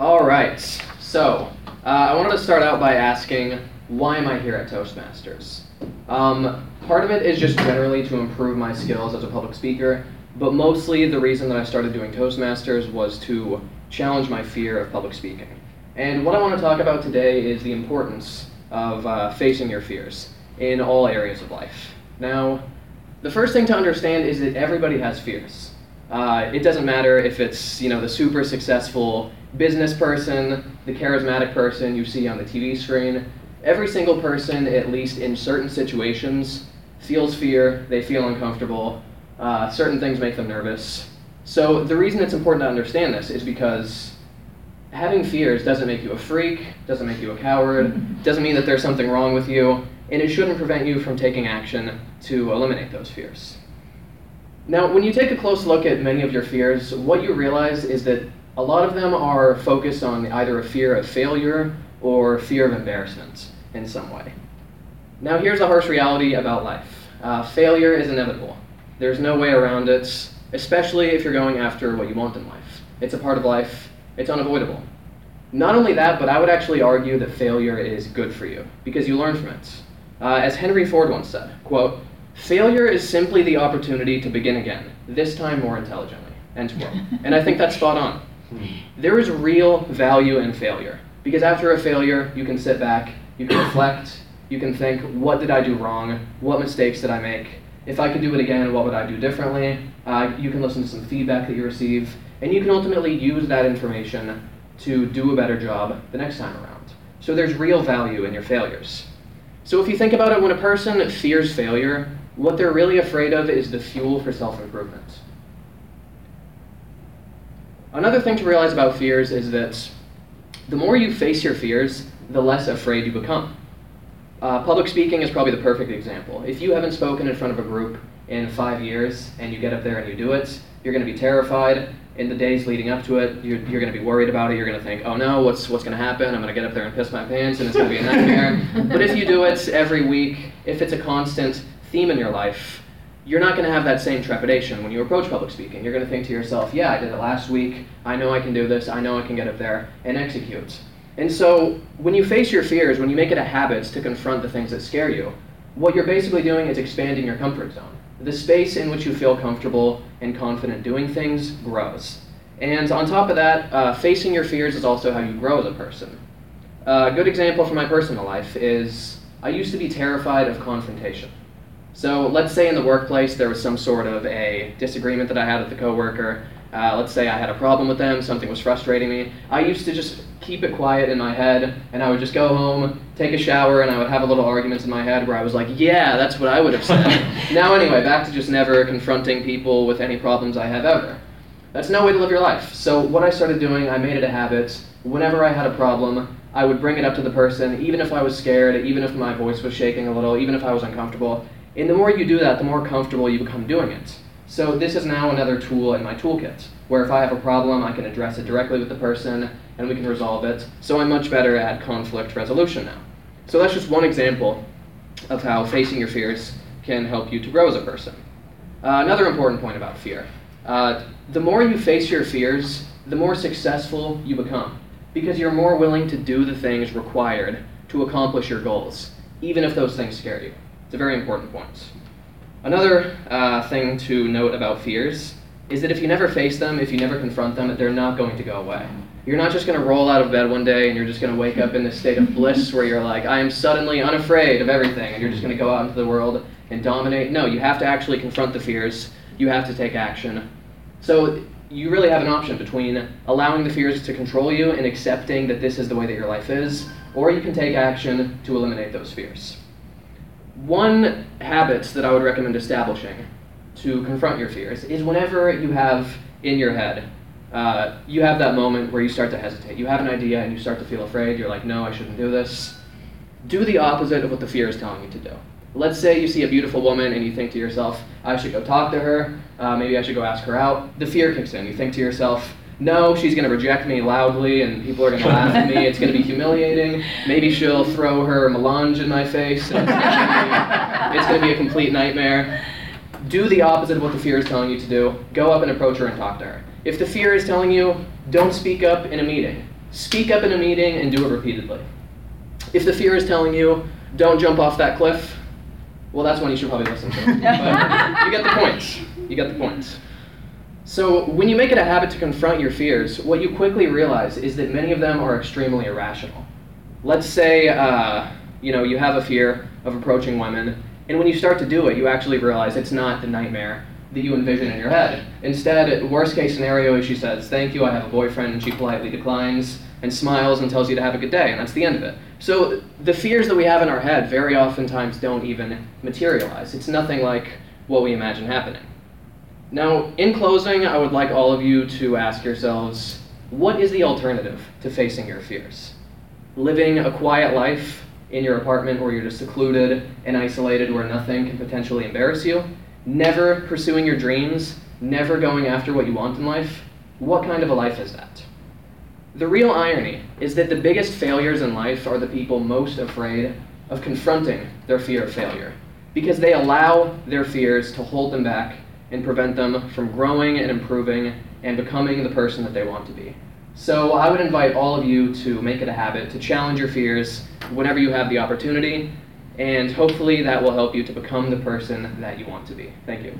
All right. So, uh, I wanted to start out by asking, why am I here at Toastmasters? Um, part of it is just generally to improve my skills as a public speaker, but mostly the reason that I started doing Toastmasters was to challenge my fear of public speaking. And what I want to talk about today is the importance of uh, facing your fears in all areas of life. Now, the first thing to understand is that everybody has fears. Uh, it doesn't matter if it's you know the super successful business person, the charismatic person you see on the TV screen. Every single person, at least in certain situations, feels fear. They feel uncomfortable. Uh, certain things make them nervous. So the reason it's important to understand this is because having fears doesn't make you a freak, doesn't make you a coward, doesn't mean that there's something wrong with you, and it shouldn't prevent you from taking action to eliminate those fears. Now, when you take a close look at many of your fears, what you realize is that a lot of them are focused on either a fear of failure or fear of embarrassment in some way. Now, here's a harsh reality about life uh, failure is inevitable. There's no way around it, especially if you're going after what you want in life. It's a part of life, it's unavoidable. Not only that, but I would actually argue that failure is good for you because you learn from it. Uh, as Henry Ford once said, quote, Failure is simply the opportunity to begin again, this time more intelligently. End quote. and I think that's spot on. There is real value in failure because after a failure, you can sit back, you can reflect, you can think, what did I do wrong? What mistakes did I make? If I could do it again, what would I do differently? Uh, you can listen to some feedback that you receive, and you can ultimately use that information to do a better job the next time around. So there's real value in your failures. So if you think about it, when a person fears failure, what they're really afraid of is the fuel for self improvement. Another thing to realize about fears is that the more you face your fears, the less afraid you become. Uh, public speaking is probably the perfect example. If you haven't spoken in front of a group in five years and you get up there and you do it, you're going to be terrified. In the days leading up to it, you're, you're going to be worried about it. You're going to think, oh no, what's, what's going to happen? I'm going to get up there and piss my pants and it's going to be a nightmare. but if you do it every week, if it's a constant, theme in your life, you're not going to have that same trepidation when you approach public speaking. You're going to think to yourself, yeah, I did it last week. I know I can do this. I know I can get up there and execute. And so when you face your fears, when you make it a habit to confront the things that scare you, what you're basically doing is expanding your comfort zone. The space in which you feel comfortable and confident doing things grows. And on top of that, uh, facing your fears is also how you grow as a person. A good example from my personal life is I used to be terrified of confrontation. So let's say in the workplace there was some sort of a disagreement that I had with a coworker. Uh, let's say I had a problem with them, something was frustrating me. I used to just keep it quiet in my head, and I would just go home, take a shower, and I would have a little argument in my head where I was like, yeah, that's what I would have said. now, anyway, back to just never confronting people with any problems I have ever. That's no way to live your life. So, what I started doing, I made it a habit. Whenever I had a problem, I would bring it up to the person, even if I was scared, even if my voice was shaking a little, even if I was uncomfortable. And the more you do that, the more comfortable you become doing it. So this is now another tool in my toolkit, where if I have a problem, I can address it directly with the person, and we can resolve it. So I'm much better at conflict resolution now. So that's just one example of how facing your fears can help you to grow as a person. Uh, another important point about fear. Uh, the more you face your fears, the more successful you become, because you're more willing to do the things required to accomplish your goals, even if those things scare you. It's a very important point. Another uh, thing to note about fears is that if you never face them, if you never confront them, they're not going to go away. You're not just going to roll out of bed one day and you're just going to wake up in this state of bliss where you're like, I am suddenly unafraid of everything, and you're just going to go out into the world and dominate. No, you have to actually confront the fears. You have to take action. So you really have an option between allowing the fears to control you and accepting that this is the way that your life is, or you can take action to eliminate those fears. One habit that I would recommend establishing to confront your fears is whenever you have in your head, uh, you have that moment where you start to hesitate. You have an idea and you start to feel afraid. You're like, no, I shouldn't do this. Do the opposite of what the fear is telling you to do. Let's say you see a beautiful woman and you think to yourself, I should go talk to her. Uh, maybe I should go ask her out. The fear kicks in. You think to yourself, no, she's going to reject me loudly and people are going to laugh at me. It's going to be humiliating. Maybe she'll throw her melange in my face. it's going to be a complete nightmare. Do the opposite of what the fear is telling you to do. Go up and approach her and talk to her. If the fear is telling you, don't speak up in a meeting, Speak up in a meeting and do it repeatedly. If the fear is telling you, don't jump off that cliff, well, that's one you should probably listen to. But you get the points. You get the point. So, when you make it a habit to confront your fears, what you quickly realize is that many of them are extremely irrational. Let's say, uh, you know, you have a fear of approaching women, and when you start to do it, you actually realize it's not the nightmare that you envision in your head. Instead, worst case scenario is she says, Thank you, I have a boyfriend, and she politely declines and smiles and tells you to have a good day, and that's the end of it. So the fears that we have in our head very oftentimes don't even materialize. It's nothing like what we imagine happening. Now, in closing, I would like all of you to ask yourselves what is the alternative to facing your fears? Living a quiet life in your apartment where you're just secluded and isolated where nothing can potentially embarrass you? Never pursuing your dreams? Never going after what you want in life? What kind of a life is that? The real irony is that the biggest failures in life are the people most afraid of confronting their fear of failure because they allow their fears to hold them back and prevent them from growing and improving and becoming the person that they want to be. So I would invite all of you to make it a habit to challenge your fears whenever you have the opportunity, and hopefully that will help you to become the person that you want to be. Thank you.